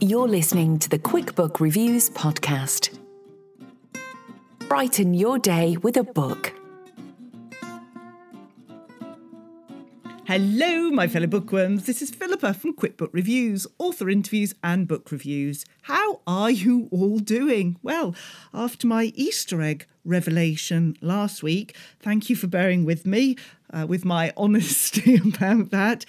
You're listening to the QuickBook Reviews podcast. Brighten your day with a book. Hello, my fellow bookworms. This is Philippa from QuickBook Reviews, author interviews and book reviews. How are you all doing? Well, after my Easter egg revelation last week, thank you for bearing with me uh, with my honesty about that.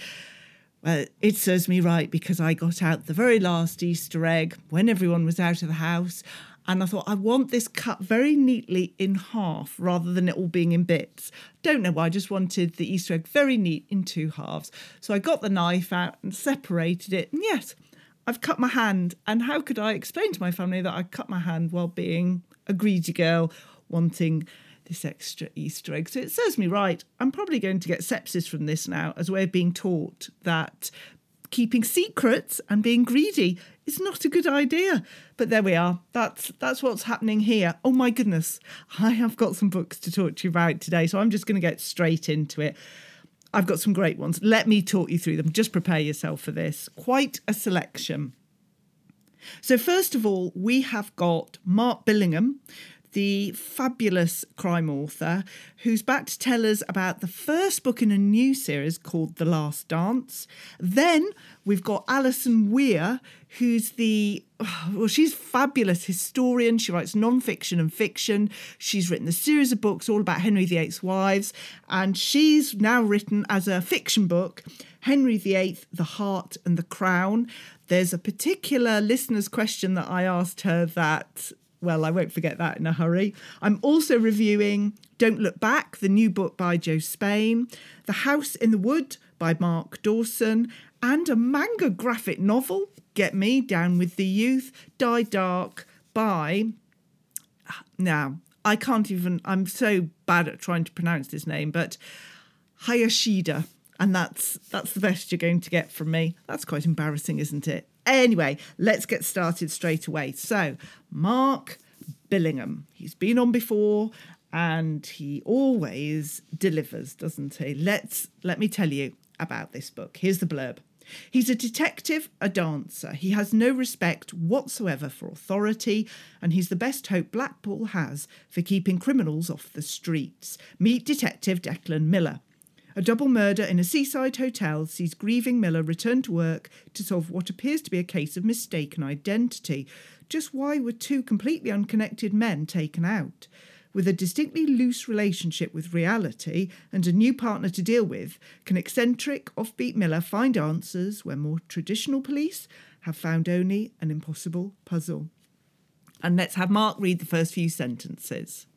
Well, it serves me right because I got out the very last Easter egg when everyone was out of the house. And I thought, I want this cut very neatly in half rather than it all being in bits. Don't know why, I just wanted the Easter egg very neat in two halves. So I got the knife out and separated it. And yes, I've cut my hand. And how could I explain to my family that I cut my hand while being a greedy girl wanting this extra Easter egg. So it serves me right. I'm probably going to get sepsis from this now as a way of being taught that keeping secrets and being greedy is not a good idea. But there we are. That's that's what's happening here. Oh my goodness. I have got some books to talk to you about today, so I'm just going to get straight into it. I've got some great ones. Let me talk you through them. Just prepare yourself for this. Quite a selection. So, first of all, we have got Mark Billingham, the fabulous crime author who's back to tell us about the first book in a new series called The Last Dance. Then we've got Alison Weir, who's the well, she's fabulous historian. She writes non-fiction and fiction. She's written a series of books all about Henry VIII's wives, and she's now written as a fiction book Henry VIII, The Heart and the Crown. There's a particular listener's question that I asked her that well, I won't forget that in a hurry. I'm also reviewing Don't Look Back, the new book by Jo Spain, The House in the Wood by Mark Dawson, and a manga graphic novel, Get Me, Down with the Youth, Dai Dark by. Now, I can't even, I'm so bad at trying to pronounce this name, but Hayashida. And that's that's the best you're going to get from me. That's quite embarrassing, isn't it? Anyway, let's get started straight away. So, Mark Billingham, he's been on before and he always delivers, doesn't he? Let's let me tell you about this book. Here's the blurb. He's a detective, a dancer. He has no respect whatsoever for authority, and he's the best hope Blackpool has for keeping criminals off the streets. Meet Detective Declan Miller. A double murder in a seaside hotel sees grieving Miller return to work to solve what appears to be a case of mistaken identity. Just why were two completely unconnected men taken out? With a distinctly loose relationship with reality and a new partner to deal with, can eccentric, offbeat Miller find answers where more traditional police have found only an impossible puzzle? And let's have Mark read the first few sentences.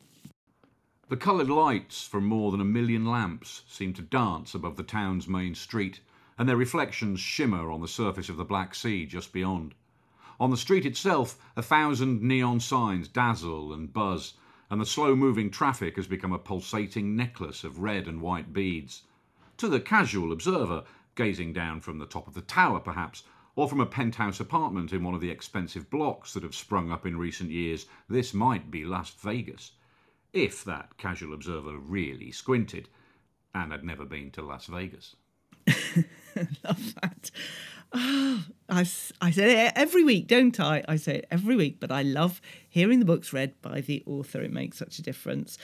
The coloured lights from more than a million lamps seem to dance above the town's main street, and their reflections shimmer on the surface of the Black Sea just beyond. On the street itself, a thousand neon signs dazzle and buzz, and the slow moving traffic has become a pulsating necklace of red and white beads. To the casual observer, gazing down from the top of the tower perhaps, or from a penthouse apartment in one of the expensive blocks that have sprung up in recent years, this might be Las Vegas if that casual observer really squinted and had never been to Las Vegas. Love that. Oh, I, I say it every week, don't I? I say it every week, but I love hearing the books read by the author. It makes such a difference.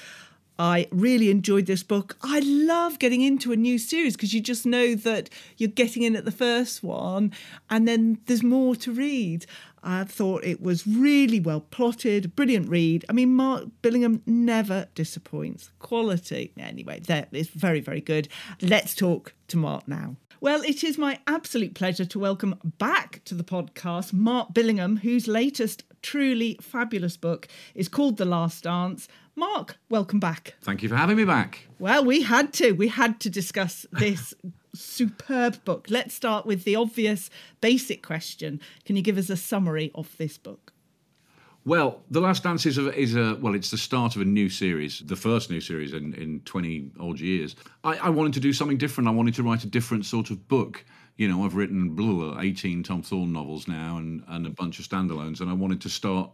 I really enjoyed this book. I love getting into a new series because you just know that you're getting in at the first one and then there's more to read. I thought it was really well plotted, brilliant read. I mean, Mark Billingham never disappoints. Quality. Anyway, that is very, very good. Let's talk to Mark now. Well, it is my absolute pleasure to welcome back to the podcast Mark Billingham, whose latest truly fabulous book is called The Last Dance. Mark, welcome back. Thank you for having me back. Well, we had to. We had to discuss this superb book. Let's start with the obvious basic question. Can you give us a summary of this book? Well, The Last Dance is a, is a well, it's the start of a new series, the first new series in, in 20 odd years. I, I wanted to do something different. I wanted to write a different sort of book. You know, I've written blah, 18 Tom Thorne novels now and, and a bunch of standalones, and I wanted to start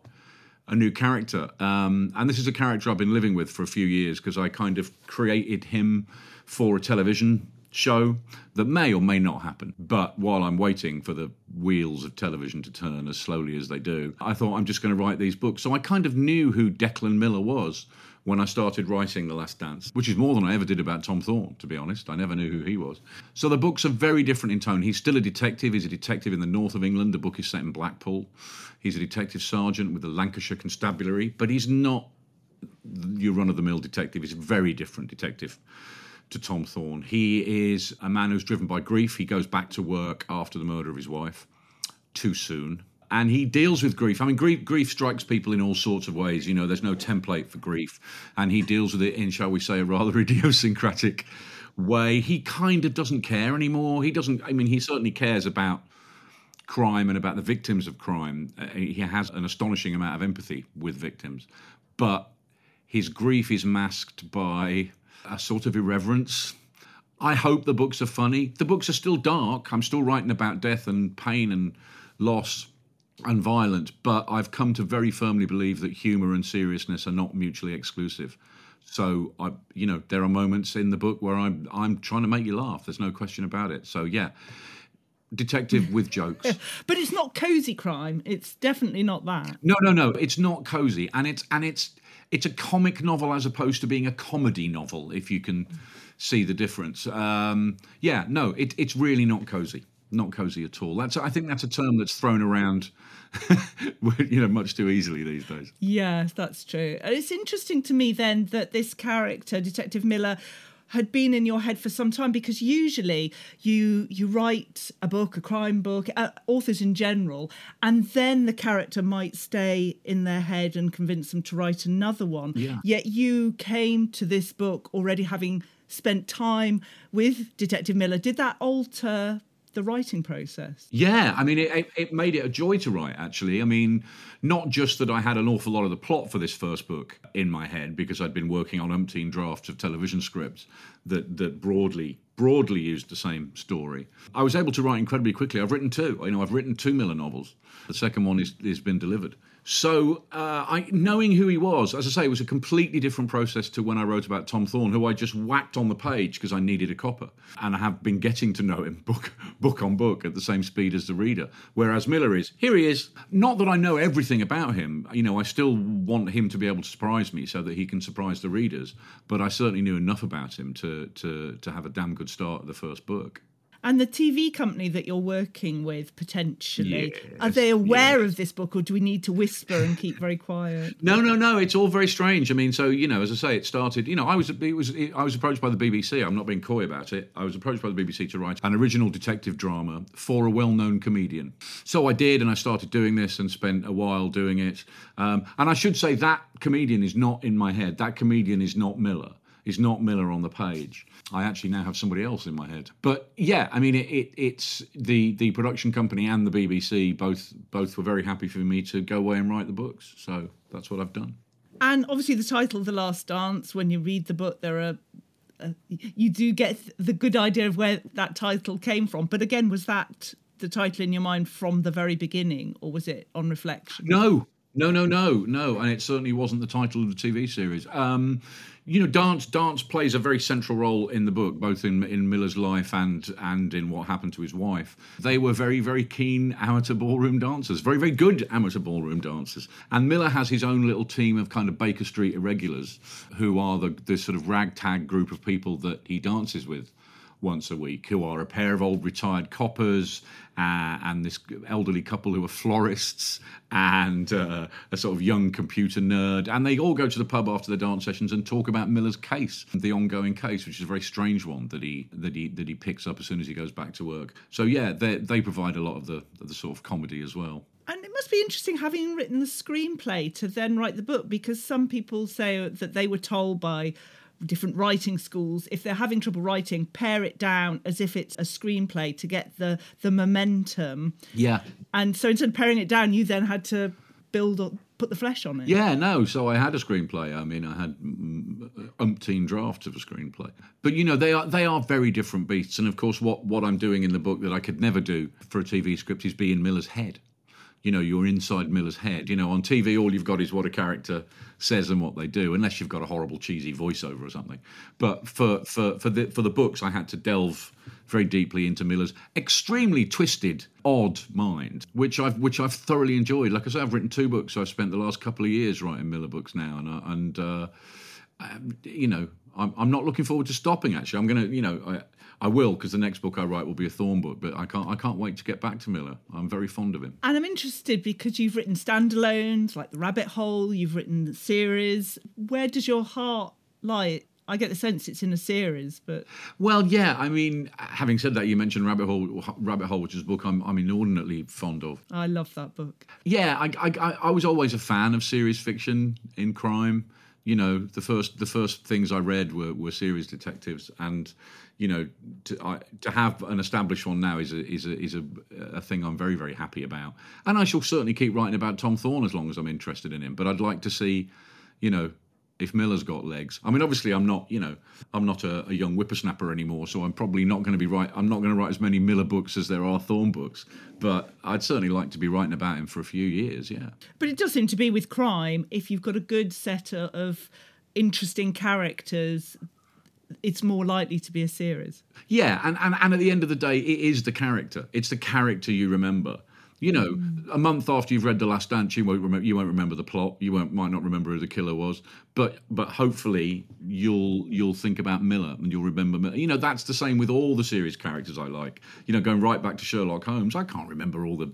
a new character. Um, and this is a character I've been living with for a few years because I kind of created him for a television show that may or may not happen. But while I'm waiting for the wheels of television to turn as slowly as they do, I thought I'm just going to write these books. So I kind of knew who Declan Miller was when I started writing The Last Dance, which is more than I ever did about Tom Thorne, to be honest. I never knew who he was. So the books are very different in tone. He's still a detective. He's a detective in the north of England. The book is set in Blackpool. He's a detective sergeant with the Lancashire Constabulary, but he's not your run of the mill detective. He's a very different detective to Tom Thorne. He is a man who's driven by grief. He goes back to work after the murder of his wife too soon. And he deals with grief. I mean, grief, grief strikes people in all sorts of ways. You know, there's no template for grief. And he deals with it in, shall we say, a rather idiosyncratic way. He kind of doesn't care anymore. He doesn't, I mean, he certainly cares about crime and about the victims of crime. Uh, he has an astonishing amount of empathy with victims. But his grief is masked by a sort of irreverence. I hope the books are funny. The books are still dark. I'm still writing about death and pain and loss and violence, but I've come to very firmly believe that humor and seriousness are not mutually exclusive. So I, you know, there are moments in the book where I'm I'm trying to make you laugh. There's no question about it. So yeah, detective with jokes. but it's not cozy crime. It's definitely not that. No, no, no. It's not cozy, and it's and it's it's a comic novel as opposed to being a comedy novel. If you can see the difference. Um, yeah, no, it, it's really not cozy. Not cozy at all. That's I think that's a term that's thrown around, you know, much too easily these days. Yes, that's true. It's interesting to me then that this character, Detective Miller, had been in your head for some time because usually you you write a book a crime book uh, authors in general and then the character might stay in their head and convince them to write another one yeah. yet you came to this book already having spent time with detective miller did that alter the writing process? Yeah, I mean, it, it made it a joy to write, actually. I mean, not just that I had an awful lot of the plot for this first book in my head because I'd been working on umpteen drafts of television scripts that, that broadly broadly used the same story. I was able to write incredibly quickly. I've written two. You know, I've written two Miller novels. The second one is has been delivered. So, uh, I, knowing who he was, as I say, it was a completely different process to when I wrote about Tom Thorne, who I just whacked on the page because I needed a copper, and I have been getting to know him book book on book at the same speed as the reader. Whereas Miller is here he is. Not that I know everything about him. You know, I still want him to be able to surprise me so that he can surprise the readers. But I certainly knew enough about him to to to have a damn good start at the first book. And the TV company that you're working with potentially, Yes, are they aware yes. of this book or do we need to whisper and keep very quiet? No, no, no. It's all very strange. I mean, so you know, as I say, it started. You know, I was it was I was approached by the BBC. I'm not being coy about it. I was approached by the BBC to write an original detective drama for a well-known comedian. So I did, and I started doing this and spent a while doing it. Um, and I should say that comedian is not in my head. That comedian is not Miller. Is not Miller on the page. I actually now have somebody else in my head. But yeah, I mean, it, it, it's the the production company and the BBC both both were very happy for me to go away and write the books. So that's what I've done. And obviously, the title, The Last Dance, when you read the book, there are. Uh, you do get the good idea of where that title came from. But again, was that the title in your mind from the very beginning, or was it on reflection? No, No, no, no, no, and it certainly wasn't the title of the TV series. Um, you know, dance dance plays a very central role in the book, both in in Miller's life and and in what happened to his wife. They were very very keen amateur ballroom dancers, very very good amateur ballroom dancers. And Miller has his own little team of kind of Baker Street irregulars, who are the the sort of ragtag group of people that he dances with once a week, who are a pair of old retired coppers uh, and this elderly couple who are florists and uh, a sort of young computer nerd. And they all go to the pub after the dance sessions and talk about Miller's case, the ongoing case, which is a very strange one that he that he that he picks up as soon as he goes back to work. So yeah, they they provide a lot of the the sort of comedy as well. And it must be interesting having written the screenplay to then write the book because some people say that they were told by different writing schools if they're having trouble writing pare it down as if it's a screenplay to get the the momentum Yeah. and so instead of paring it down you then had to build up put the flesh on it Yeah, no. So I had a screenplay. I mean, I had mm, umpteen drafts of a screenplay. But you know, they are they are very different beasts. And of course, what what I'm doing in the book that I could never do for a TV script is be in Miller's head. You know, you're inside Miller's head. You know, on TV, all you've got is what a character says and what they do, unless you've got a horrible cheesy voiceover or something. But for for for the for the books, I had to delve very deeply into Miller's extremely twisted, odd mind, which I've which I've thoroughly enjoyed. Like I say, I've written two books. So I've spent the last couple of years writing Miller books now, and and uh, um, you know, I'm, I'm not looking forward to stopping. Actually, I'm gonna, you know, I, I will because the next book I write will be a Thorne book. But I can't, I can't wait to get back to Miller. I'm very fond of him. and i'm interested because you've written standalones like the rabbit hole you've written the series where does your heart lie i get the sense it's in a series but Well, yeah. I mean, having said that, you mentioned Rabbit Hole, Rabbit Hole, which is a book I'm, I'm inordinately fond of. i love that book Yeah, I, I, I- I was always a fan of serious fiction in crime. You know, the first the first things I read were, were serious detectives, and you know, to I, to have an established one now is a is a is a, a thing I'm very very happy about. And I shall certainly keep writing about Tom Thorne as long as I'm interested in him. But I'd like to see, you know, if Miller's got legs. I mean, obviously, I'm not, you know, I'm not a, a young whippersnapper anymore, so I'm probably not going to be right. I'm not going to write as many Miller books as there are Thorne books, but I'd certainly like to be writing about him for a few years. Yeah. But it does seem to be with crime, if you've got a good set of interesting characters, it's more likely to be a series. Yeah, and, and, and at the end of the day, it is the character. It's the character you remember. You know, a month after you've read The Last Dance, you won't remember. You won't remember the plot. You won't might not remember who the killer was. But but hopefully you'll you'll think about Miller and you'll remember. Miller. You know, that's the same with all the series characters I like. You know, going right back to Sherlock Holmes, I can't remember all the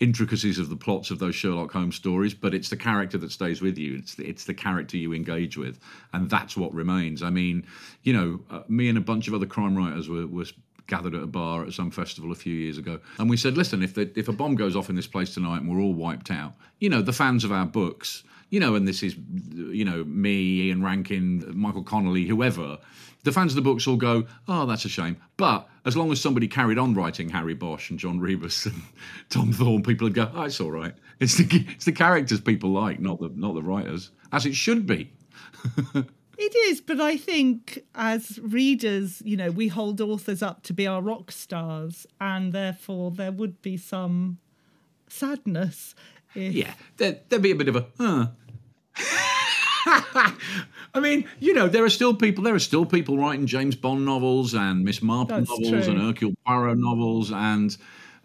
intricacies of the plots of those Sherlock Holmes stories, but it's the character that stays with you. It's the, it's the character you engage with, and that's what remains. I mean, you know, uh, me and a bunch of other crime writers were, were gathered at a bar at some festival a few years ago, and we said, listen, if the, if a bomb goes off in this place tonight and we're all wiped out, you know, the fans of our books. You know, and this is, you know, me, Ian Rankin, Michael Connolly, whoever. The fans of the books all go, "Oh, that's a shame." But as long as somebody carried on writing Harry Bosch and John Rebus and Tom Thorne, people would go, "Oh, it's all right." It's the it's the characters people like, not the not the writers, as it should be. It is, but I think as readers, you know, we hold authors up to be our rock stars, and therefore there would be some sadness. If, Yeah, there, there'd be a bit of a, huh. I mean, you know, there are still people. There are still people writing James Bond novels and Miss Marple That's novels and. Hercule Poirot novels, and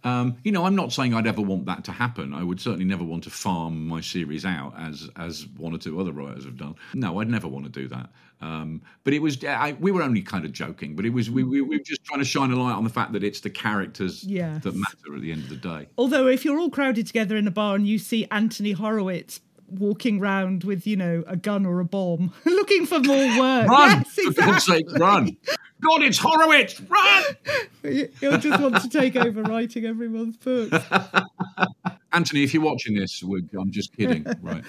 um, you know, I'm not saying I'd ever want that to happen. I would certainly never want to farm my series out as as one or two other writers have done. No, I'd never want to do that. Um, but it was I, we were only kind of joking, but it was we, we, we were just trying to shine a light on the fact that it's the characters Yes. that matter at the end of the day. Although, if you're all crowded together in a bar and you see Anthony Horowitz walking round with, you know, a gun or a bomb, looking for more work, Run! yes, For God's sake, run! God, it's Horowitz! Run! He'll just want to take over writing everyone's books. Anthony, if you're watching this, I'm just kidding. Right.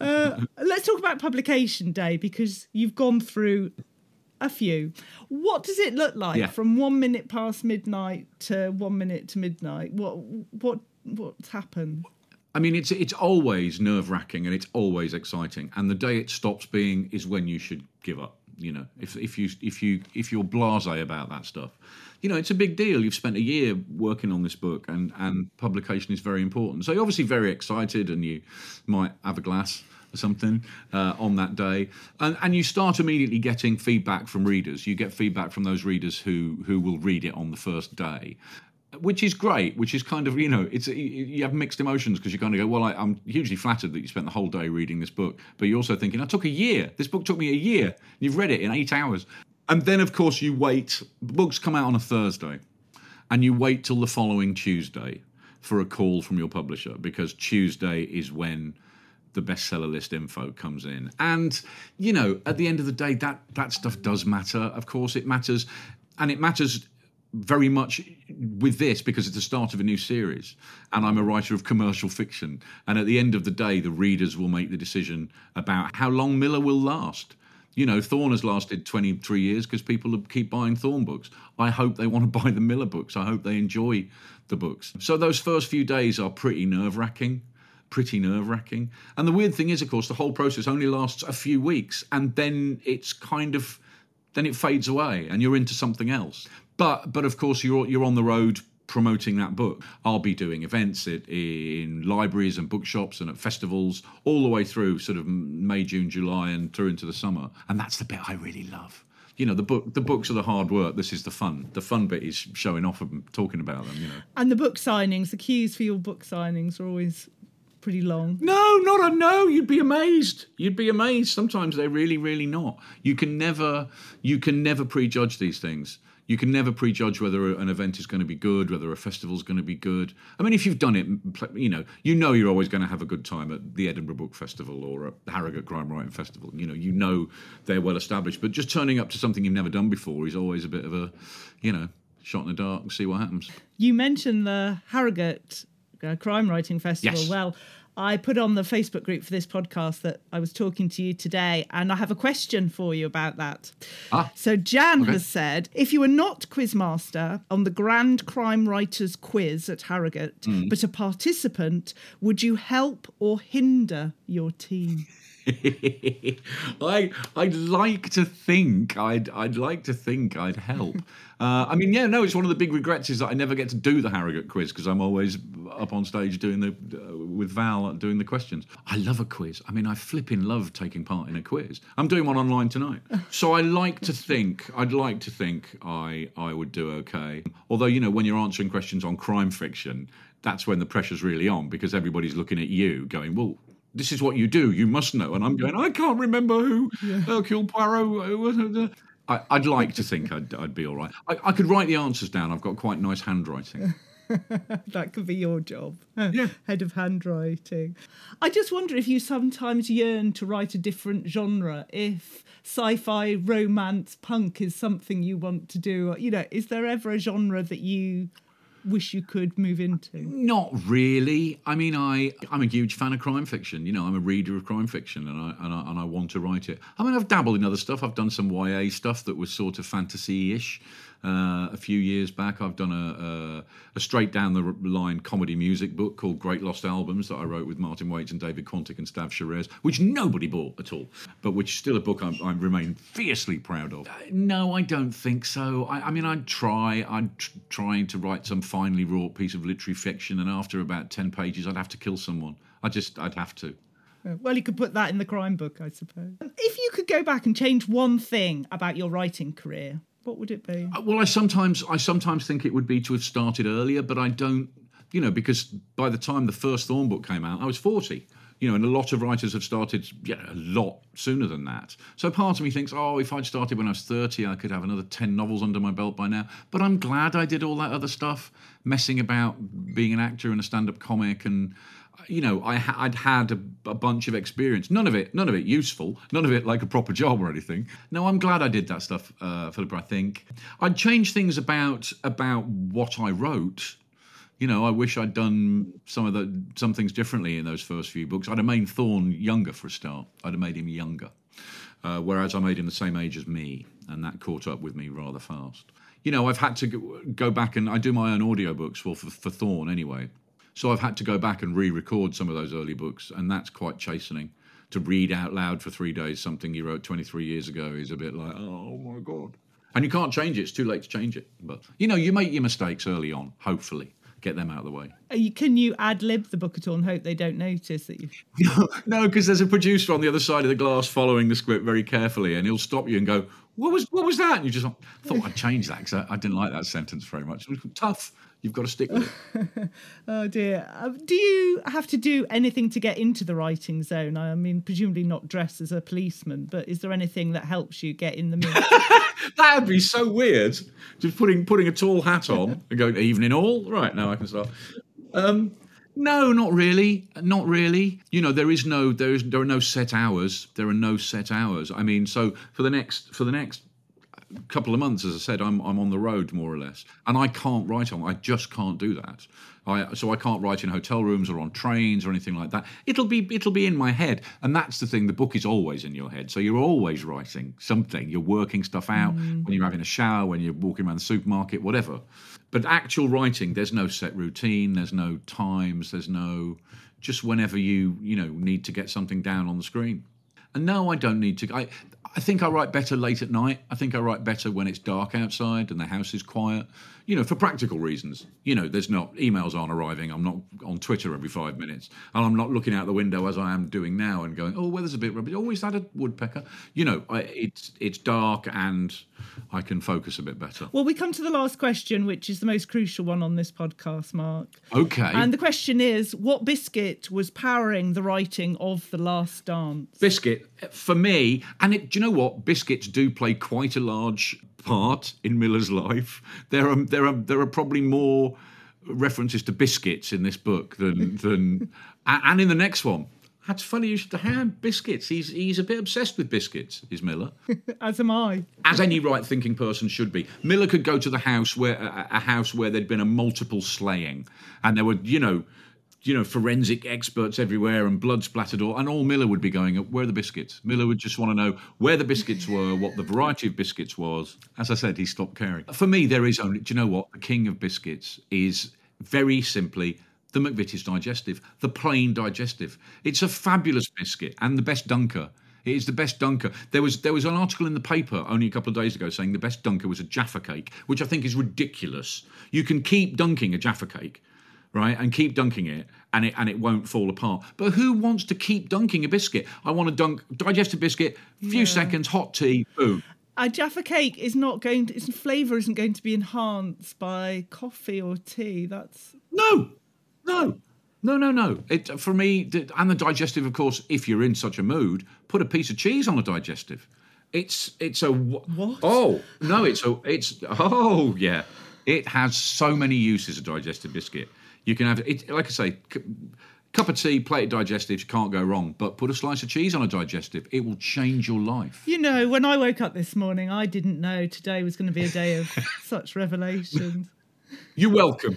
Uh, let's talk about publication day because you've gone through a few. What does it look like Yeah. from one minute past midnight to one minute to midnight? What what what's happened? I mean, it's it's always nerve wracking and it's always exciting. And the day it stops being is when you should give up. You know, if if you if you if you're blasé about that stuff, you know, it's a big deal. You've spent a year working on this book, and and publication is very important. So you're obviously very excited, and you might have a glass or something uh, on that day, and and you start immediately getting feedback from readers. You get feedback from those readers who who will read it on the first day, which is great. Which is kind of you know it's you have mixed emotions because you kind of go, well, I, I'm hugely flattered that you spent the whole day reading this book, but you're also thinking, I took a year. This book took me a year. You've read it in eight hours, and then of course you wait. Books come out on a Thursday, and you wait till the following Tuesday for a call from your publisher because Tuesday is when the bestseller list info comes in. And you know, at the end of the day, that that stuff does matter. Of course, it matters, and it matters very much with this because it's the start of a new series and I'm a writer of commercial fiction. And at the end of the day the readers will make the decision about how long Miller will last. You know Thorne has lasted 23 years because people keep buying Thorne books. I hope they want to buy the Miller books. I hope they enjoy the books. So those first few days are pretty nerve-wracking pretty nerve-wracking. And the weird thing is of course the whole process only lasts a few weeks and then it's kind of then it fades away and you're into something else but but of course you're you're on the road promoting that book. I'll be doing events at, in libraries and bookshops and at festivals all the way through sort of May, June, July and through into the summer. And that's the bit I really love. You know, the book the books are the hard work. This is the fun. The fun bit is showing off and talking about them, you know. And the book signings, the queues for your book signings are always pretty long. No, not a no. You'd be amazed. You'd be amazed. Sometimes they're really, really not. You can never you can never prejudge these things you can never prejudge whether an event is going to be good, whether a festival is going to be good. I mean, if you've done it, you know, you know you're always going to have a good time at the Edinburgh Book Festival or at the Harrogate Crime Writing Festival. You know, you know they're well established. But just turning up to something you've never done before is always a bit of a, you know, shot in the dark and see what happens. You mentioned the Harrogate uh, Crime Writing Festival. Yes. Well, I put on the Facebook group for this podcast that I was talking to you today, and I have a question for you about that. Ah, so Jan okay. has said, if you were not quizmaster on the Grand Crime Writers Quiz at Harrogate, Mm. but a participant, would you help or hinder your team? I I'd like to think I'd I'd like to think I'd help. Uh, I mean, yeah, no, it's one of the big regrets is that I never get to do the Harrogate quiz because I'm always up on stage doing the uh, with Val doing the questions. I love a quiz. I mean, I flipping love taking part in a quiz. I'm doing one online tonight, so I like to think I'd like to think I I would do okay. Although you know, when you're answering questions on crime fiction, that's when the pressure's really on because everybody's looking at you, going, well this is what you do. You must know. And I'm going, I can't remember who Hercule Poirot. uh. I, I'd like to think I'd, I'd be all right. I, I could write the answers down. I've got quite nice handwriting. that could be your job. Yeah. Head of handwriting. I just wonder if you sometimes yearn to write a different genre, if sci fi, romance, punk is something you want to do. You know, is there ever a genre that you wish you could move into? Not really. I mean, I I'm a huge fan of crime fiction. You know, I'm a reader of crime fiction, and I and I, and I want to write it. I mean, I've dabbled in other stuff. I've done some YA stuff that was sort of fantasy-ish. Uh, a few years back, I've done a, a, a straight down the line comedy music book called Great Lost Albums that I wrote with Martin Waits and David Quantick and Stav Sherez, which nobody bought at all, but which is still a book I'm, I remain fiercely proud of. Uh, no, I don't think so. I, I mean, I'd try. I'd tr- trying to write some finely wrought piece of literary fiction, and after about ten pages, I'd have to kill someone. I just, I'd have to. Well, you could put that in the crime book, I suppose. If you could go back and change one thing about your writing career, what would it be? Uh, Well, I sometimes I sometimes think it would be to have started earlier, but I don't. You know, because by the time the first Thorne book came out, I was forty. You know, and a lot of writers have started yeah, a lot sooner than that. So part of me thinks, oh, if I'd started when I was 30, I could have another 10 novels under my belt by now. But I'm glad I did all that other stuff, messing about being an actor and a stand up comic. And, you know, I, i'd had a, a bunch of experience. None of it, none of it useful, none of it like a proper job or anything. No, I'm glad I did that stuff, uh, Philippa, I think. I'd change things about about what I wrote you know, I wish I'd done some of the some things differently in those first few books. I'd have made Thorne younger for a start. I'd have made him younger, uh, whereas I made him the same age as me, and that caught up with me rather fast. You know, I've had to go- back and I do my own audiobooks for, for for Thorne anyway, so I've had to go back and re-record some of those early books, and that's quite chastening to read out loud for three days something you wrote 23 years ago is a bit like, oh my God. And you can't change it. It's too late to change it. But, you know, you make your mistakes early on, hopefully. Get them out of the way. You, can you ad lib the book at all and hope they don't notice that you've. no, because there's a producer on the other side of the glass following the script very carefully, and he'll stop you and go, "What was what was that?" And you just thought I'd change that because I, I, didn't like that sentence very much. It was tough. You've got to stick with it. oh dear. Uh, do you have to do anything to get into the writing zone? I mean, presumably not dress as a policeman, but is there anything that helps you get in the mood? that would be so weird. Just putting putting a tall hat on and going evening all. Right now I can start. Um, no, not really. Not really. You know, there is no there is there are no set hours. There are no set hours. I mean, so for the next for the next couple of months, as I said, I'm I'm on the road more or less, and I can't write on. I just can't do that. I, so I can't write in hotel rooms or on trains or anything like that. It'll be it'll be in my head, and that's the thing. The book is always in your head, so you're always writing something. You're working stuff out mm. when you're having a shower, when you're walking around the supermarket, whatever. But actual writing, there's no set routine. There's no times. There's no just whenever you you know need to get something down on the screen. And no, I don't need to. I, I think I write better late at night. I think I write better when it's dark outside and the house is quiet. You know, for practical reasons. You know, there's not emails aren't arriving. I'm not on Twitter every five minutes, and I'm not looking out the window as I am doing now and going, "Oh, weather's a bit rubbish. Oh, is that a woodpecker?" You know, I, it's it's dark and I can focus a bit better. Well, we come to the last question, which is the most crucial one on this podcast, Mark. Okay. And the question is, what biscuit was powering the writing of The Last Dance? Biscuit for me, and it, do you know what? Biscuits do play quite a large part in Miller's life. There are there are there are probably more references to biscuits in this book than than and in the next one. That's funny you should have biscuits. He's he's a bit obsessed with biscuits, is Miller. As am I. As any right thinking person should be. Miller could go to the house where a, a house where there'd been a multiple slaying and there were, you know, you know, forensic experts everywhere and blood splattered all, and all Miller would be going, where are the biscuits? Miller would just want to know where the biscuits were, what the variety of biscuits was. As I said, he stopped caring. For me, there is only, do you know what? The king of biscuits is very simply the McVitie's digestive, the plain digestive. It's a fabulous biscuit and the best dunker. It is the best dunker. There was there was an article in the paper only a couple of days ago saying the best dunker was a Jaffa cake, which I think is ridiculous. You can keep dunking a Jaffa cake right, and keep dunking it, and it and it won't fall apart. But who wants to keep dunking a biscuit? I want to dunk digestive biscuit, few yeah. seconds, hot tea, boom. A Jaffa cake is not going to, its flavour isn't going to be enhanced by coffee or tea. That's no, no, no, no, no. It for me, and the digestive, of course. If you're in such a mood, put a piece of cheese on a digestive. It's it's a what? Oh no, it's a it's oh yeah. It has so many uses. A digestive biscuit. You can have it, like I say, cup of tea, plate of digestives, can't go wrong. But put a slice of cheese on a digestive, it will change your life. You know, when I woke up this morning, I didn't know today was going to be a day of such revelations. You're welcome.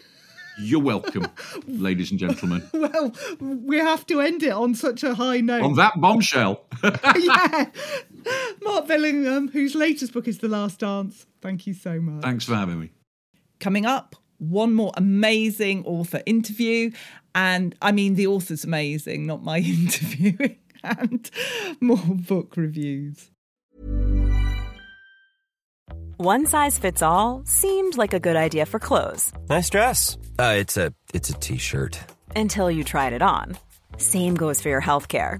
You're welcome, ladies and gentlemen. Well, we have to end it on such a high note. On that bombshell. yeah. Mark Billingham, whose latest book is The Last Dance. Thank you so much. Thanks for having me. Coming up, one more amazing author interview. And I mean, the author's amazing, not my interviewing, and more book reviews. One size fits all seemed like a good idea for clothes. Nice dress. Uh, it's a it's a t-shirt. Until you tried it on. Same goes for your health care.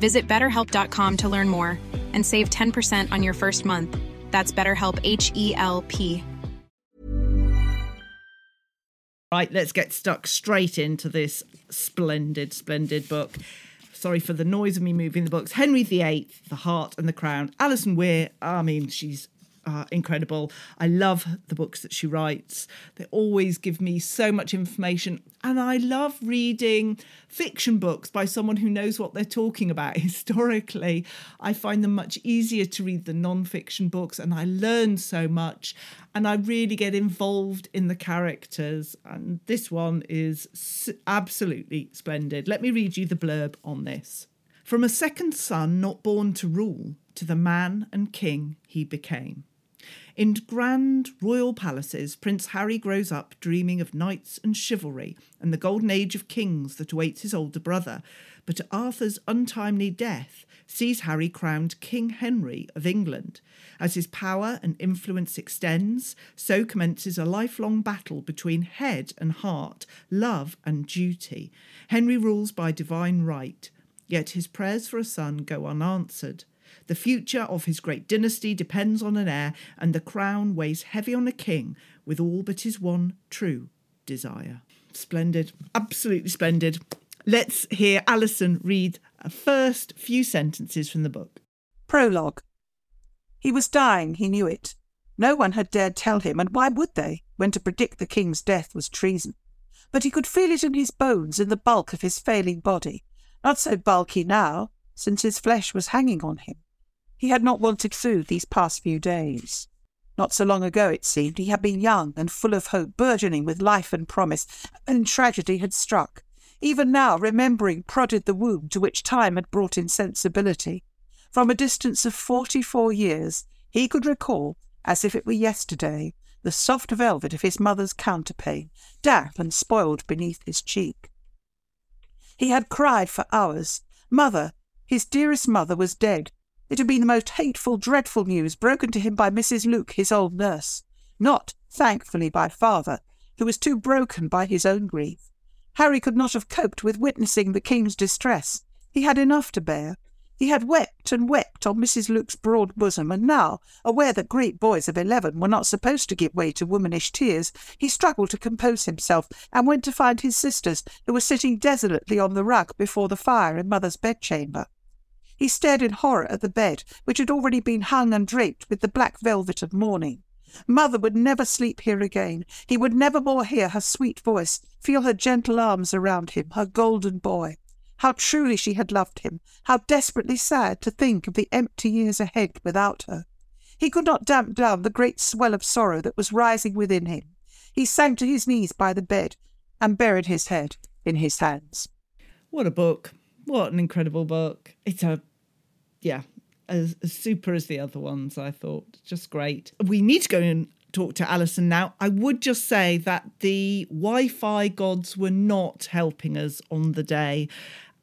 Visit betterhelp.com to learn more and save 10% on your first month. That's BetterHelp H E L P. Right, let's get stuck straight into this splendid, splendid book. Sorry for the noise of me moving the books. Henry VIII, The Heart and the Crown. Alison Weir, I mean, she's uh, incredible. I love the books that she writes. They always give me so much information. And I love reading fiction books by someone who knows what they're talking about historically. I find them much easier to read than non fiction books, and I learn so much. And I really get involved in the characters. And this one is absolutely splendid. Let me read you the blurb on this. From a second son not born to rule, to the man and king he became. In grand royal palaces, Prince Harry grows up dreaming of knights and chivalry and the golden age of kings that awaits his older brother. But Arthur's untimely death sees Harry crowned King Henry of England. As his power and influence extends, so commences a lifelong battle between head and heart, love and duty. Henry rules by divine right, yet his prayers for a son go unanswered. The future of his great dynasty depends on an heir, and the crown weighs heavy on a king with all but his one true desire. Splendid, absolutely splendid. Let's hear Alison read a first few sentences from the book. Prologue. He was dying, he knew it. No one had dared tell him, and why would they, when to predict the king's death was treason? But he could feel it in his bones, in the bulk of his failing body. Not so bulky now, since his flesh was hanging on him. He had not wanted food these past few days. Not so long ago, it seemed, he had been young and full of hope, burgeoning with life and promise, and tragedy had struck. Even now, remembering, prodded the wound to which time had brought insensibility. From a distance of forty four years, he could recall, as if it were yesterday, the soft velvet of his mother's counterpane, damp and spoiled beneath his cheek. He had cried for hours. Mother, his dearest mother, was dead. It had been the most hateful, dreadful news broken to him by Mrs. Luke, his old nurse. Not, thankfully, by father, who was too broken by his own grief. Harry could not have coped with witnessing the king's distress. He had enough to bear. He had wept and wept on Mrs. Luke's broad bosom, and now, aware that great boys of eleven were not supposed to give way to womanish tears, he struggled to compose himself and went to find his sisters, who were sitting desolately on the rug before the fire in mother's bedchamber. He stared in horror at the bed, which had already been hung and draped with the black velvet of mourning. Mother would never sleep here again. He would never more hear her sweet voice, feel her gentle arms around him, her golden boy. How truly she had loved him, how desperately sad to think of the empty years ahead without her. He could not damp down the great swell of sorrow that was rising within him. He sank to his knees by the bed and buried his head in his hands. What a book. What an incredible book. It's a, yeah, as, as super as the other ones, I thought. Just great. We need to go and talk to Alison now. I would just say that the Wi Fi gods were not helping us on the day.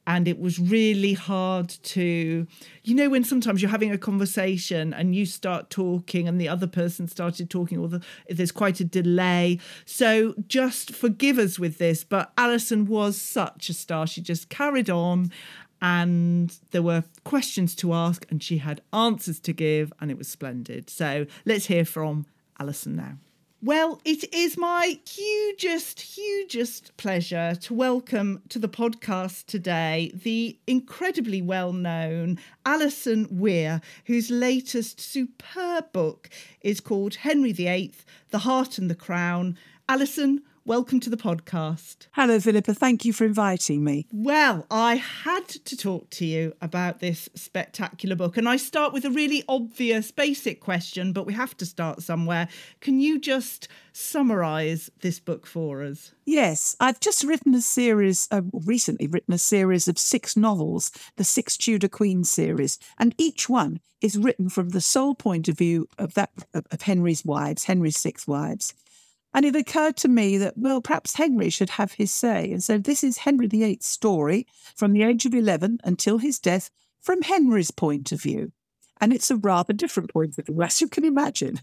And it was really hard to, you know, when sometimes you're having a conversation and you start talking and the other person started talking, or the, there's quite a delay. So just forgive us with this. But Alison was such a star. She just carried on and there were questions to ask and she had answers to give and it was splendid. So let's hear from Alison now. Well, it is my hugest, hugest pleasure to welcome to the podcast today the incredibly well known Alison Weir, whose latest superb book is called Henry VIII The Heart and the Crown. Alison, welcome to the podcast. Hello, Philippa. Thank you for inviting me. Well, I had to talk to you about this spectacular book, and I start with a really obvious, basic question, but we have to start somewhere. Can you just summarise this book for us? Yes, I've just written a series, uh, recently written a series of six novels, the Six Tudor Queens series, and each one is written from the sole point of view of that of Henry's wives, Henry's six wives. And it occurred to me that, well, perhaps Henry should have his say. And so this is Henry VIII's story from the age of 11 until his death from Henry's point of view. And it's a rather different point of view, as you can imagine.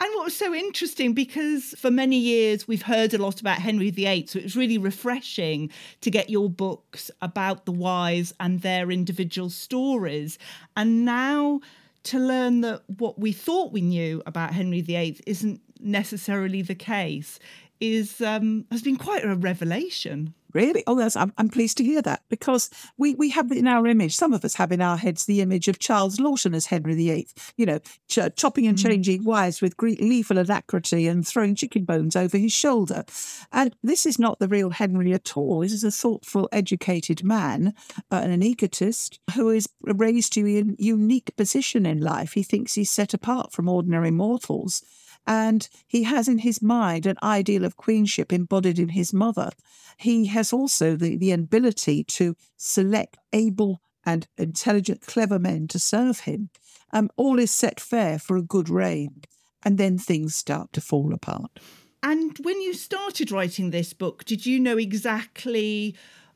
And what was so interesting, because for many years we've heard a lot about Henry VIII, so it was really refreshing to get your books about the wives and their individual stories. And now to learn that what we thought we knew about Henry VIII isn't necessarily the case is um, has been quite a revelation. Really? Oh, that's, I'm, I'm pleased to hear that because we, we have in our image, some of us have in our heads the image of Charles Laughton as Henry VIII, you know, ch- chopping and mm. changing wives with lethal alacrity and throwing chicken bones over his shoulder. And this is not the real Henry at all. This is a thoughtful, educated man uh, and an egotist who is raised to a unique position in life. He thinks he's set apart from ordinary mortals and he has in his mind an ideal of queenship embodied in his mother. He has also the, the ability to select able and intelligent, clever men to serve him. Um, all is set fair for a good reign, and then things start to fall apart. And when you started writing this book, did you know exactly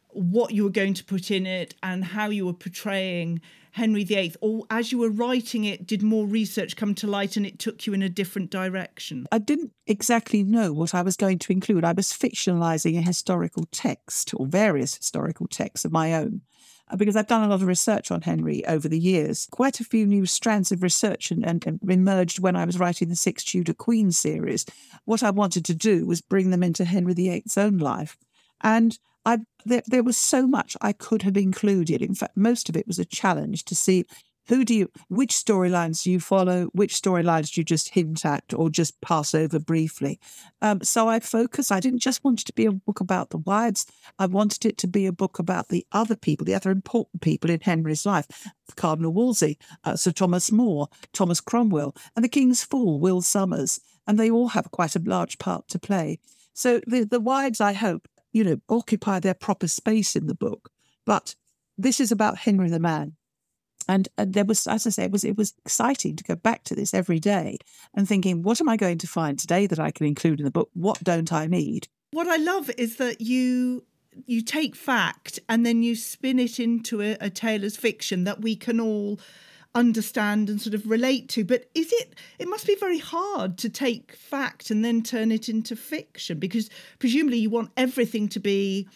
what you were going to put in it and how you were portraying Henry VIII, or as you were writing it, did more research come to light and it took you in a different direction? I didn't exactly know what I was going to include. I was fictionalizing a historical text or various historical texts of my own uh, because I've done a lot of research on Henry over the years. Quite a few new strands of research and, and, emerged when I was writing the Six Tudor Queen series. What I wanted to do was bring them into Henry VIII's own life. And I there, there was so much I could have included. In fact, most of it was a challenge to see who do you which storylines do you follow which storylines do you just hint at or just pass over briefly. Um, so i focus i didn't just want it to be a book about the wives. I wanted it to be a book about the other people the other important people in henry's life cardinal wolsey uh, sir thomas more thomas cromwell and the king's fool will somers and they all have quite a large part to play. So the, the wives i hope you know, occupy their proper space in the book. But this is about Henry the man. And, and there was, as I say, it was it was exciting to go back to this every day and thinking, what am I going to find today that I can include in the book? What don't I need? What I love is that you you take fact and then you spin it into a, a tale as fiction that we can all understand and sort of relate to. But is it, it must be very hard to take fact and then turn it into fiction because presumably you want everything to be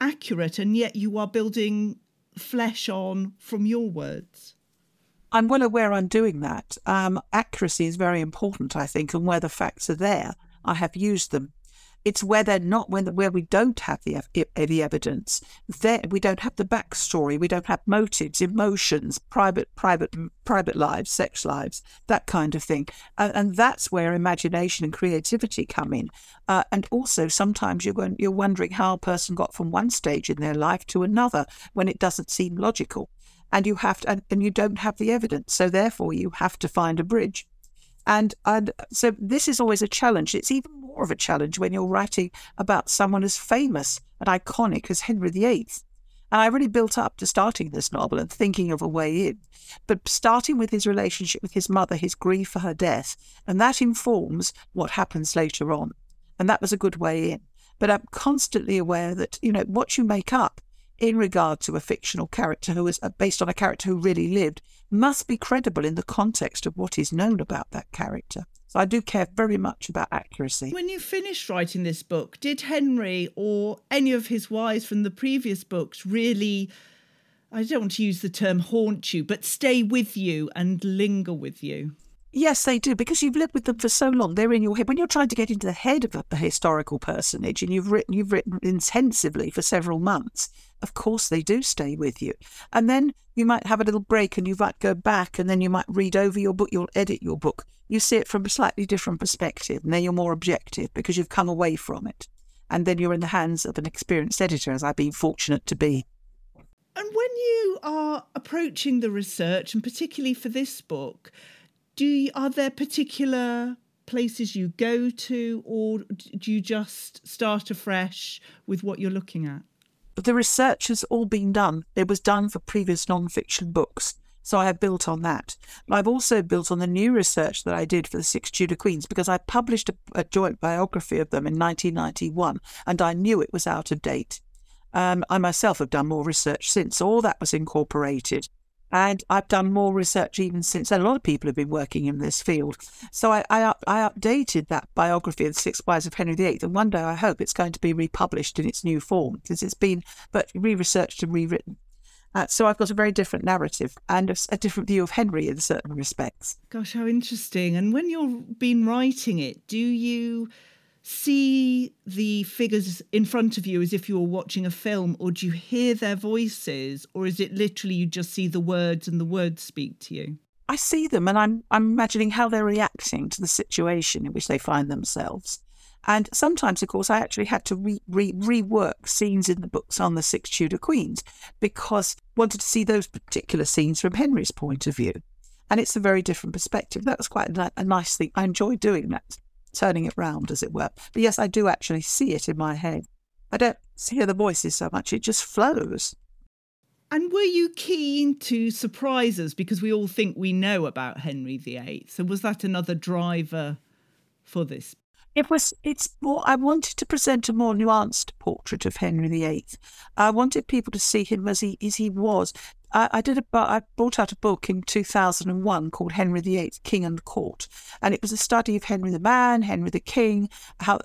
accurate and yet you are building flesh on from your words. I'm well aware I'm doing that. Um, accuracy is very important, I think, and where the facts are there, I have used them. It's where they're not, when where we don't have the the evidence. There we don't have the backstory. We don't have motives, emotions, private private private lives, sex lives, that kind of thing. Uh, and that's where imagination and creativity come in. Uh, and also sometimes you're going, you're wondering how a person got from one stage in their life to another when it doesn't seem logical. And you have to, and, and you don't have the evidence. So therefore you have to find a bridge. And, and so this is always a challenge. It's even more of a challenge when you're writing about someone as famous and iconic as Henry VIII. And I really built up to starting this novel and thinking of a way in. But starting with his relationship with his mother, his grief for her death, and that informs what happens later on. And that was a good way in. But I'm constantly aware that, you know, what you make up in regard to a fictional character who is uh, based on a character who really lived must be credible in the context of what is known about that character. So I do care very much about accuracy. When you finished writing this book, did Henry or any of his wives from the previous books really, I don't want to use the term haunt you, but stay with you and linger with you? Yes, they do, because you've lived with them for so long. They're in your head. When you're trying to get into the head of a, historical personage and you've written you've written intensively for several months, of course they do stay with you. And then you might have a little break and you might go back and then you might read over your book, you'll edit your book. You see it from a slightly different perspective, and then you're more objective because you've come away from it. And then you're in the hands of an experienced editor, as I've been fortunate to be. And when you are approaching the research, and particularly for this book, do you, are there particular places you go to, or do you just start afresh with what you're looking at? The research has all been done. It was done for previous non-fiction books. So I have built on that. I've also built on the new research that I did for the six Tudor Queens because I published a, a joint biography of them in 1991 and I knew it was out of date. Um, I myself have done more research since. All that was incorporated and I've done more research even since. A lot of people have been working in this field. So I, I, I updated that biography of the Six Wives of Henry VIII. And one day I hope it's going to be republished in its new form because it's been but re-researched and rewritten. Uh, so I've got a very different narrative and a, a, different view of Henry in certain respects. Gosh, how interesting! And when you've been writing it, do you see the figures in front of you as if you were watching a film, or do you hear their voices, or is it literally you just see the words and the words speak to you? I see them and I'm I'm imagining how they're reacting to the situation in which they find themselves. And sometimes, of course, I actually had to re, re, rework scenes in the books on the six Tudor queens because I wanted to see those particular scenes from Henry's point of view. And it's a very different perspective. That was quite a, a nice thing. I enjoy doing that turning it round, as it were. But yes, I do actually see it in my head. I don't hear the voices so much, it just flows. And were you keen to surprise us because we all think we know about Henry VIII? So was that another driver for this? It was. It's more. I wanted to present a more nuanced portrait of Henry VIII. I wanted people to see him as he as he was. I, I did a. I brought out a book in two thousand and one called Henry VIII, King and Court, and it was a study of Henry the man, Henry the king, how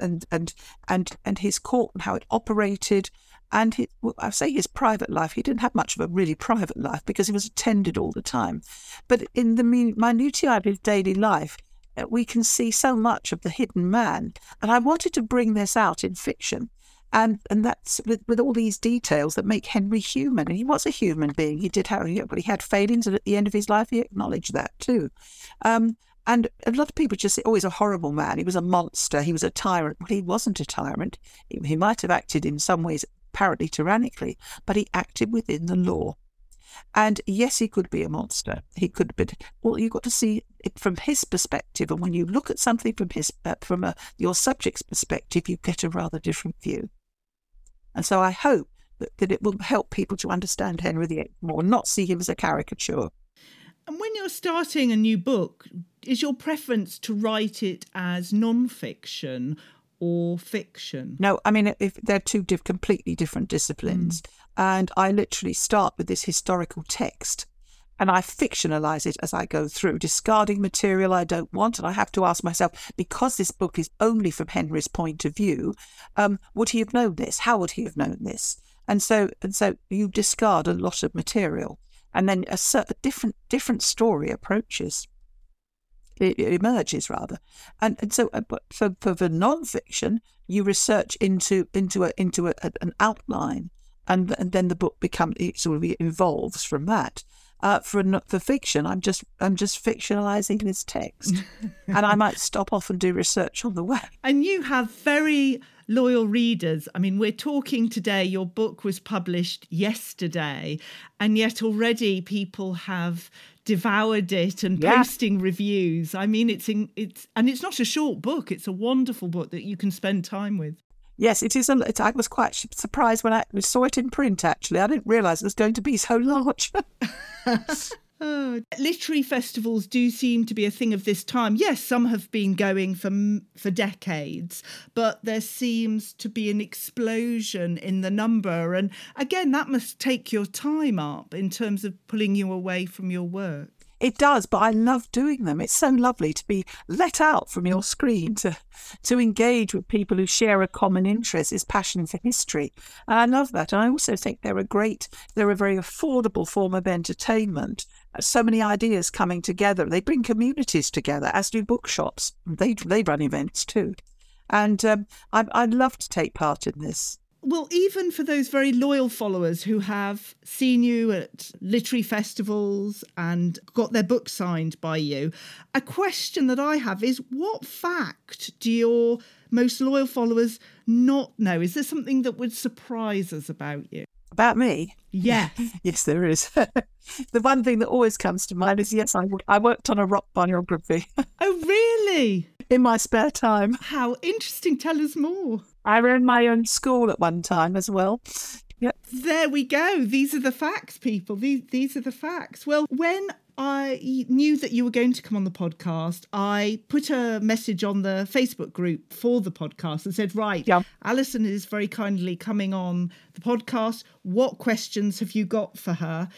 and and and and his court and how it operated. And his, I say his private life, he didn't have much of a really private life because he was attended all the time. But in the minutiae of his daily life, uh, we can see so much of the hidden man. And I wanted to bring this out in fiction. And and that's with, with all these details that make Henry human. And he was a human being. He did have, but he had failings, and at the end of his life, he acknowledged that too. Um, and a lot of people just say, oh, he's a horrible man. He was a monster. He was a tyrant. Well, he wasn't a tyrant. He, he might have acted in some ways apparently tyrannically, but he acted within the law. And yes, he could be a monster. He could be. Well, you've got to see it from his perspective. And when you look at something from his uh, from a, your subject's perspective, you get a rather different view. And so I hope that, that it will help people to understand Henry VIII more, not see him as a caricature. And when you're starting a new book, is your preference to write it as non-fiction or fiction? No, I mean if they're two diff- completely different disciplines. Mm. And I literally start with this historical text and I fictionalize it as I go through, discarding material I don't want. And I have to ask myself, because this book is only from Henry's point of view, um, would he have known this? How would he have known this? And so, and so you discard a lot of material, and then a, a different different story approaches. It, it emerges rather, and and so, uh, but for for the non-fiction, you research into into a into a, an outline and, and then the book becomes it sort of evolves from that. Uh, for for fiction, I'm just I'm just fictionalizing this text, and I might stop off and do research on the web. And you have very loyal readers. I mean, we're talking today. Your book was published yesterday, and yet already people have devoured it and yeah. posting reviews. I mean, it's in, it's and it's not a short book. It's a wonderful book that you can spend time with. Yes, it is. A, it, I was quite surprised when I saw it in print. Actually, I didn't realise it was going to be so large. oh, literary festivals do seem to be a thing of this time. Yes, some have been going for for decades, but there seems to be an explosion in the number. And again, that must take your time up in terms of pulling you away from your work. It does, but I love doing them. It's so lovely to be let out from your screen to to engage with people who share a common interest, is passion for history. And I love that. And I also think they're a great, they're a very affordable form of entertainment. So many ideas coming together. They bring communities together, as do bookshops. They they run events too. And um, I, I'd love to take part in this. Well, even for those very loyal followers who have seen you at literary festivals and got their book signed by you, a question that I have is what fact do your most loyal followers not know? Is there something that would surprise us about you? About me? Yes. yes, there is. the one thing that always comes to mind is yes, I, I worked on a rock biography. oh, really? In my spare time. How interesting. Tell us more. I ran my own school at one time as well. Yep. There we go. These are the facts, people. These these are the facts. Well, when I knew that you were going to come on the podcast, I put a message on the Facebook group for the podcast and said, Right, yeah. Alison is very kindly coming on the podcast. What questions have you got for her?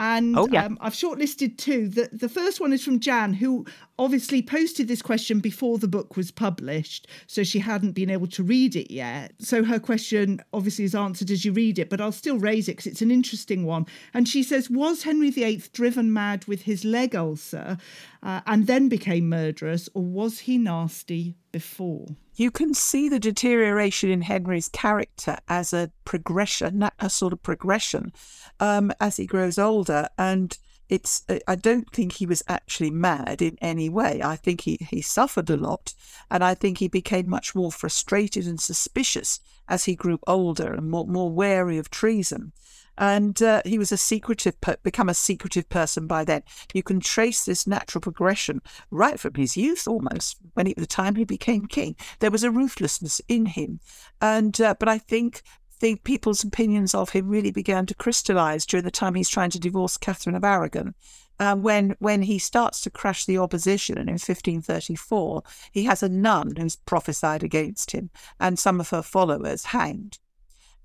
And oh, yeah. um, I've shortlisted two. The, the first one is from Jan, who obviously posted this question before the book was published. So she hadn't been able to read it yet. So her question obviously is answered as you read it, but I'll still raise it because it's an interesting one. And she says, Was Henry VIII driven mad with his leg ulcer uh, and then became murderous, or was he nasty before? You can see the deterioration in Henry's character as a progression, a sort of progression um, as he grows older. And it's I don't think he was actually mad in any way. I think he, he suffered a lot, and I think he became much more frustrated and suspicious as he grew older and more, more wary of treason. And uh, he was a secretive, become a secretive person by then. You can trace this natural progression right from his youth, almost when he, the time he became king. There was a ruthlessness in him, and uh, but I think think people's opinions of him really began to crystallize during the time he's trying to divorce Catherine of Aragon. Uh, when when he starts to crush the opposition, and in 1534 he has a nun who's prophesied against him, and some of her followers hanged,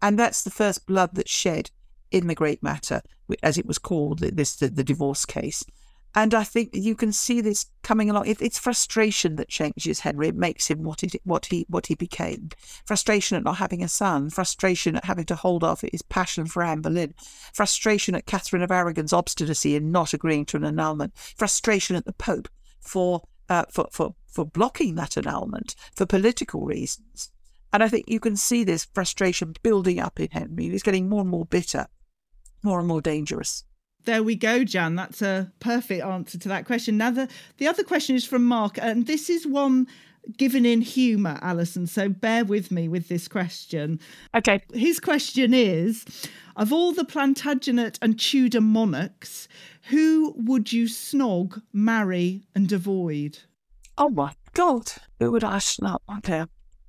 and that's the first blood that's shed in the great matter, as it was called, this the, the divorce case. And I think you can see this coming along. it's frustration that changes Henry. It makes him what, it, what he what he became. Frustration at not having a son. Frustration at having to hold off his passion for Anne Boleyn. Frustration at Catherine of Aragon's obstinacy in not agreeing to an annulment. Frustration at the Pope for uh, for, for for blocking that annulment for political reasons. And I think you can see this frustration building up in Henry. He's getting more and more bitter, more and more dangerous. There we go, Jan. That's a perfect answer to that question. Now, the, the other question is from Mark, and this is one given in humour, Alison. So bear with me with this question. Okay. His question is Of all the Plantagenet and Tudor monarchs, who would you snog, marry, and avoid? Oh my God. Who would I snog? Okay.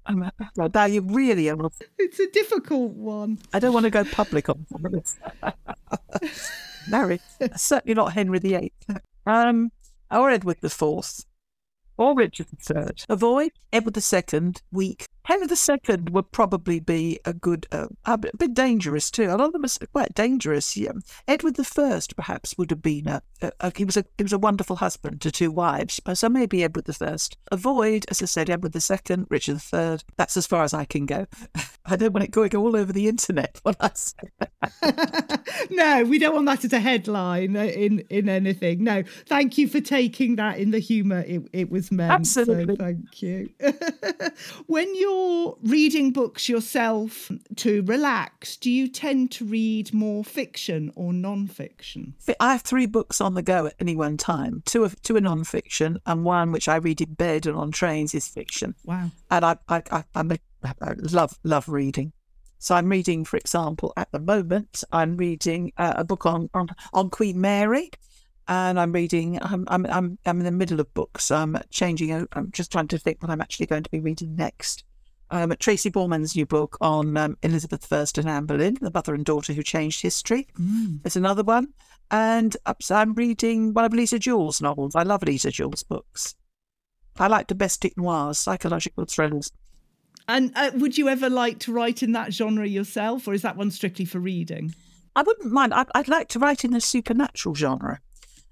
I'm, now you really are. It's a difficult one. I don't want to go public on this. marry. Certainly not Henry VIII. Um, or Edward IV. Or Richard III. Avoid Edward II, weak. Henry II would probably be a good, uh, a bit dangerous too. A lot of them are quite dangerous. Yeah. Edward I, perhaps, would have been a, a, a, he was a he was a wonderful husband to two wives. So maybe Edward I. Avoid, as I said, Edward II, Richard III. That's as far as I can go. I don't want it going all over the internet. What I say. no, we don't want that as a headline in in anything. No, thank you for taking that in the humour it, it was meant. Absolutely, so thank you. when you're you're reading books yourself to relax, do you tend to read more fiction or non-fiction? I have three books on the go at any one time. Two of two are non-fiction, and one which I read in bed and on trains is fiction. Wow! And I I, I, I, I love love reading. So I'm reading, for example, at the moment, I'm reading uh, a book on, on on Queen Mary, and I'm reading. I'm I'm I'm I'm in the middle of books. I'm changing. I'm just trying to think what I'm actually going to be reading next um, Tracy Borman's new book on um, Elizabeth I and Anne Boleyn, the mother and daughter who changed history. Mm. There's another one. And I'm reading one of Lisa Jewell's novels. I love Lisa Jewell's books. I like domestic noirs, psychological thrillers. And uh, would you ever like to write in that genre yourself, or is that one strictly for reading? I wouldn't mind. I'd, I'd like to write in the supernatural genre.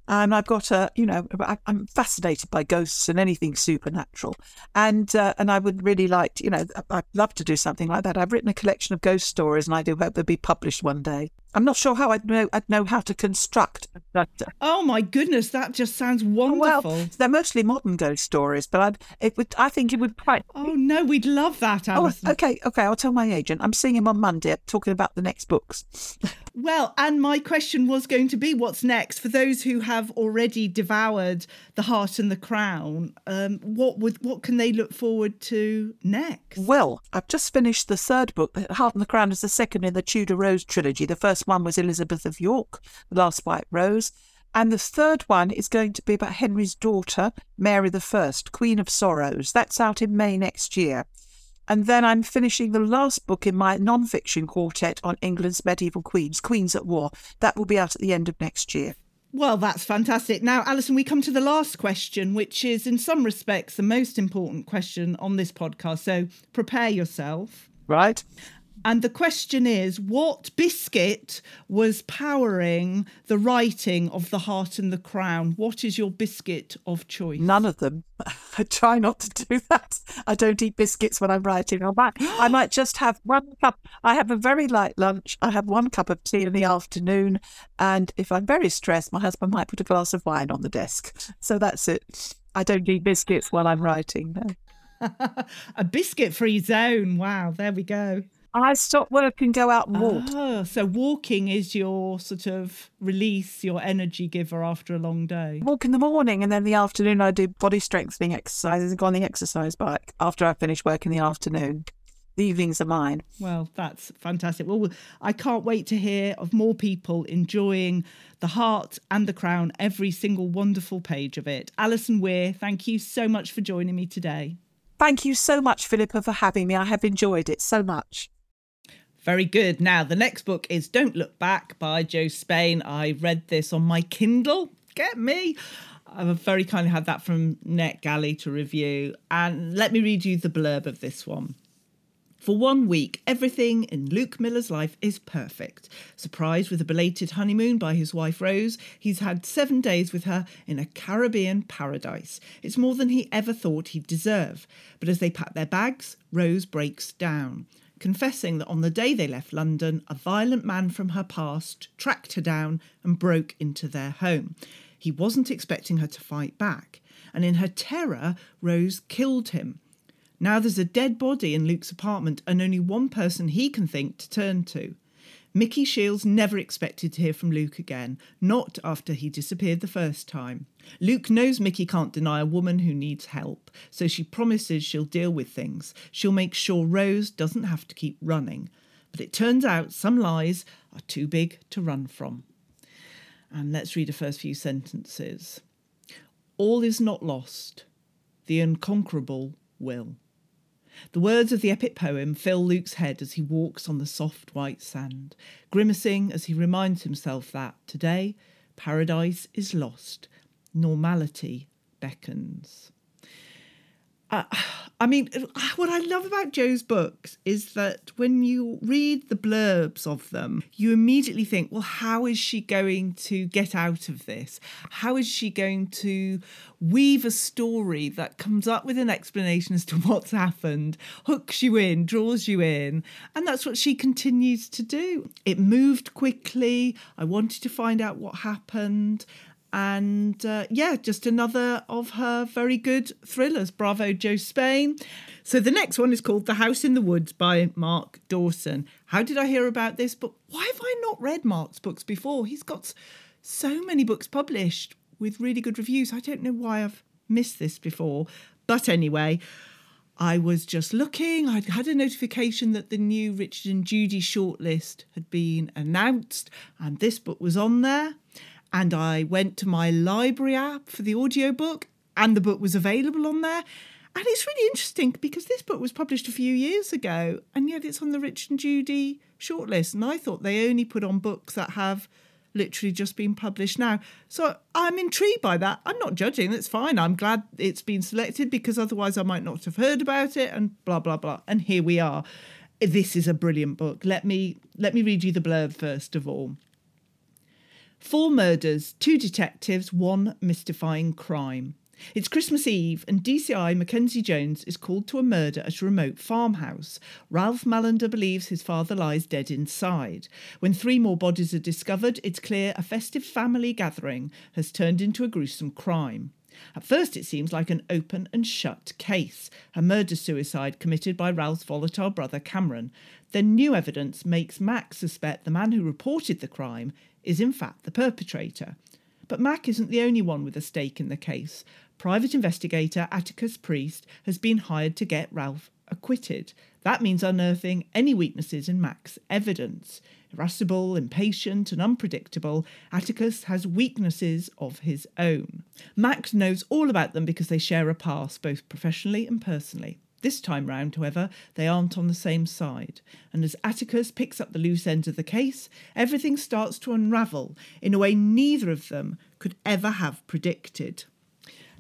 And I've got a, you know, I'm fascinated by ghosts and anything supernatural, and uh, and I would really like, to, you know, I'd love to do something like that. I've written a collection of ghost stories, and I do hope they'll be published one day. I'm not sure how I'd know I'd know how to construct. That. Oh my goodness, that just sounds Well, wonderful. they're mostly modern ghost stories, but I'd, it would. I think it would quite. Oh no, we'd love that, Oh, okay, okay. I'll tell my agent. I'm seeing him on Monday, talking about the next books. Well, and my question was going to be what's next for those who have already devoured The Heart and the Crown. Um, what would what can they look forward to next? Well, I've just finished the third book. The Heart and the Crown is the second in the Tudor Rose trilogy. The first one was Elizabeth of York, The Last White Rose. And the third one is going to be about Henry's daughter, Mary the First, Queen of Sorrows. That's out in May next year. And then I'm finishing the last book in my non fiction quartet on England's medieval queens, Queens at War. That will be out at the end of next year. Well, that's fantastic. Now, Alison, we come to the last question, which is in some respects the most important question on this podcast. So prepare yourself. Right? And the question is what biscuit was powering the writing of The Heart and the Crown? What is your biscuit of choice? None of them. I try not to do that. I don't eat biscuits when I'm writing. I might, I might just have one cup. I have a very light lunch. I have one cup of tea in the afternoon. And if I'm very stressed, my husband might put a glass of wine on the desk. So that's it. I don't eat biscuits while I'm writing. No. A biscuit free zone. Wow, there we go. I stop work and go out and walk. Oh, so walking is your sort of release, your energy giver after a long day. Walk in the morning and then the afternoon I do body strengthening exercises and go on the exercise bike after I finish work in the afternoon. The evenings are mine. Well, that's fantastic. Well, I can't wait to hear of more people enjoying the heart and the crown, every single wonderful page of it. Alison Weir, thank you so much for joining me today. Thank you so much, Philippa, for having me. I have enjoyed it so much. Very good. Now, the next book is Don't Look Back by Jo Spain. I read this on my Kindle. Get me. I've very kindly had that from NetGalley to review. And let me read you the blurb of this one. For one week, everything in Luke Miller's life is perfect. Surprised with a belated honeymoon by his wife Rose, he's had seven days with her in a Caribbean paradise. It's more than he ever thought he'd deserve. But as they pack their bags, Rose breaks down confessing that on the day they left London, a violent man from her past tracked her down and broke into their home. He wasn't expecting her to fight back, and in her terror, Rose killed him. Now there's a dead body in Luke's apartment and only one person he can think to turn to. Mickey Shields never expected to hear from Luke again, not after he disappeared the first time. Luke knows Mickey can't deny a woman who needs help, so she promises she'll deal with things. She'll make sure Rose doesn't have to keep running. But it turns out some lies are too big to run from. And let's read the first few sentences. All is not lost, the unconquerable will. The words of the epic poem fill Luke's head as he walks on the soft white sand, grimacing as he reminds himself that today paradise is lost, normality beckons. Uh, I mean, what I love about Jo's books is that when you read the blurbs of them, you immediately think, well, how is she going to get out of this? How is she going to weave a story that comes up with an explanation as to what's happened, hooks you in, draws you in? And that's what she continues to do. It moved quickly. I wanted to find out what happened. And uh, yeah, just another of her very good thrillers. Bravo, Jo Spain. So the next one is called The House in the Woods by Mark Dawson. How did I hear about this book? Why have I not read Mark's books before? He's got so many books published with really good reviews. I don't know why I've missed this before. But anyway, I was just looking. I'd had a notification that the new Richard and Judy shortlist had been announced, and this book was on there and I went to my library app for the audiobook and the book was available on there. And it's really interesting because this book was published a few years ago and yet it's on the Rich and Judy shortlist. And I thought they only put on books that have literally just been published now. So I'm intrigued by that. I'm not judging, that's fine. I'm glad it's been selected because otherwise I might not have heard about it and blah blah blah. And here we are. This is a brilliant book. Let me let me read you the blurb first of all. Four murders, two detectives, one mystifying crime. It's Christmas Eve, and DCI Mackenzie Jones is called to a murder at a remote farmhouse. Ralph Mallender believes his father lies dead inside. When three more bodies are discovered, it's clear a festive family gathering has turned into a gruesome crime. At first, it seems like an open and shut case, a murder suicide committed by Ralph's volatile brother Cameron. Then new evidence makes Mac suspect the man who reported the crime is in fact the perpetrator. But Mac isn't the only one with a stake in the case. Private investigator Atticus Priest has been hired to get Ralph acquitted. That means unearthing any weaknesses in Mac's evidence. Irascible, impatient, and unpredictable, Atticus has weaknesses of his own. Mac knows all about them because they share a past, both professionally and personally. This time round, however, they aren't on the same side, and as Atticus picks up the loose ends of the case, everything starts to unravel in a way neither of them could ever have predicted.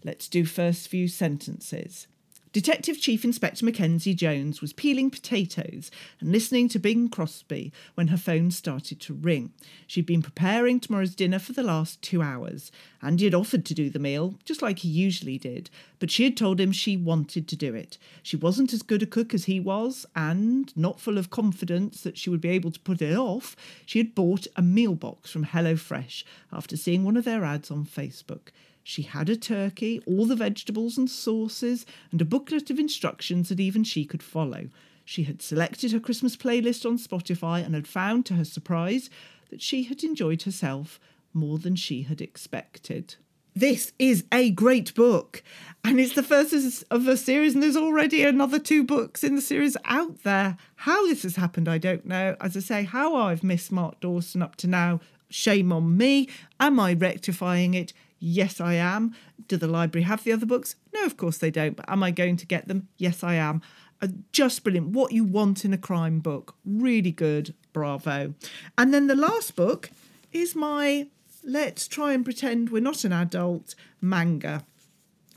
Let's do first few sentences. Detective Chief Inspector Mackenzie Jones was peeling potatoes and listening to Bing Crosby when her phone started to ring. She'd been preparing tomorrow's dinner for the last two hours. Andy had offered to do the meal, just like he usually did, but she had told him she wanted to do it. She wasn't as good a cook as he was, and, not full of confidence that she would be able to put it off, she had bought a meal box from HelloFresh after seeing one of their ads on Facebook. She had a turkey, all the vegetables and sauces, and a booklet of instructions that even she could follow. She had selected her Christmas playlist on Spotify and had found, to her surprise, that she had enjoyed herself more than she had expected. This is a great book, and it's the first of a series, and there's already another two books in the series out there. How this has happened, I don't know. As I say, how I've missed Mark Dawson up to now, shame on me. Am I rectifying it? Yes, I am. Do the library have the other books? No, of course they don't. But am I going to get them? Yes, I am. Uh, just brilliant. What you want in a crime book. Really good. Bravo. And then the last book is my Let's Try and Pretend We're Not an Adult manga.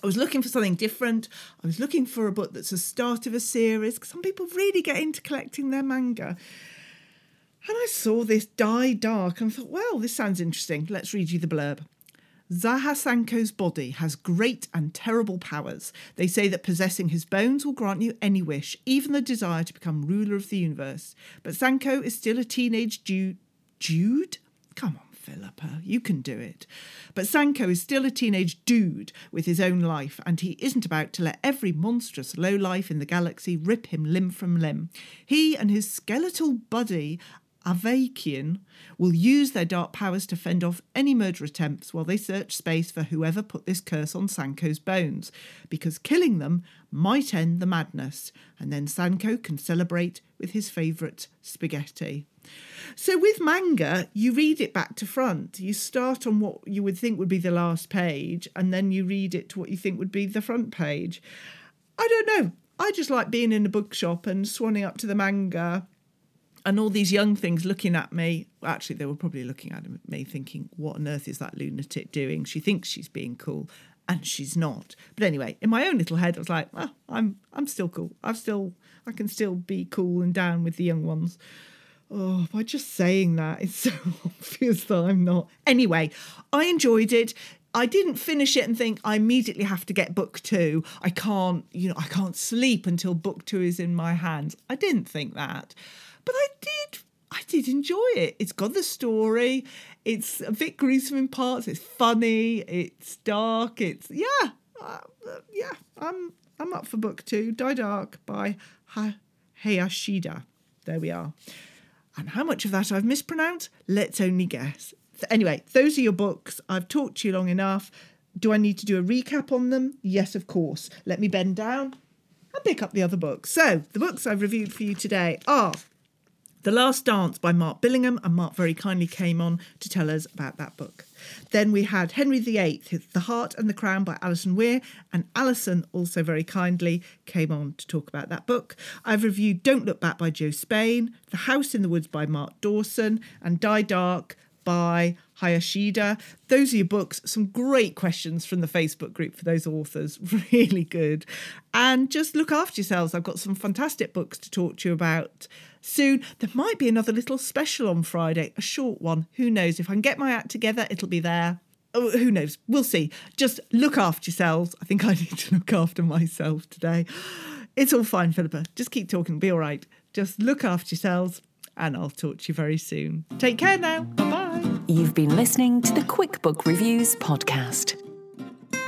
I was looking for something different. I was looking for a book that's the start of a series. Some people really get into collecting their manga. And I saw this Dai Dark and thought, well, this sounds interesting. Let's read you the blurb. Zaha Sanko's body has great and terrible powers. They say that possessing his bones will grant you any wish, even the desire to become ruler of the universe. But Sanko is still a teenage Jude. Jude? Come on. Philippa, you can do it. But Sanko is still a teenage dude with his own life, and he isn't about to let every monstrous lowlife in the galaxy rip him limb from limb. He and his skeletal buddy Avakian will use their dark powers to fend off any murder attempts while they search space for whoever put this curse on Sanko's bones, because killing them might end the madness, and then Sanko can celebrate with his favourite spaghetti. So with manga, you read it back to front. You start on what you would think would be the last page, and then you read it to what you think would be the front page. I don't know. I just like being in a bookshop and swanning up to the manga and all these young things looking at me. Actually, they were probably looking at me thinking, what on earth is that lunatic doing? She thinks she's being cool and she's not. But anyway, in my own little head, I was like, well, I'm I'm still cool. i still I can still be cool and down with the young ones. Oh, by just saying that, it's so obvious that I'm not. Anyway, I enjoyed it. I didn't finish it and think I immediately have to get book two. I can't, you know, I can't sleep until book two is in my hands. I didn't think that. But I did I did enjoy it. It's got the story. It's a bit gruesome in parts. It's funny. It's dark. It's yeah, uh, yeah. I'm I'm up for book two. Dai Dark by ha- Hayashida. There we are. And how much of that I've mispronounced? Let's only guess. Anyway, those are your books. I've talked to you long enough. Do I need to do a recap on them? Yes, of course. Let me bend down and pick up the other books. So, the books I've reviewed for you today are the Last Dance by Mark Billingham, and Mark very kindly came on to tell us about that book. Then we had Henry VIII, The Heart and the Crown by Alison Weir, and Alison also very kindly came on to talk about that book. I've reviewed Don't Look Back by Jo Spain, The House in the Woods by Mark Dawson, and Dai Dark by Hayashida. Those are your books. Some great questions from the Facebook group for those authors. Really good. And just look after yourselves. I've got some fantastic books to talk to you about soon. There might be another little special on Friday, a short one. Who knows? If I can get my act together, it'll be there. Oh, who knows? We'll see. Just look after yourselves. I think I need to look after myself today. It's all fine, Philippa. Just keep talking. Be all right. Just look after yourselves, and I'll talk to you very soon. Take care now. Bye bye. You've been listening to the Quick Book Reviews podcast.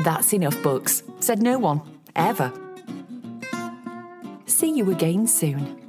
That's enough books, said no one, ever. See you again soon.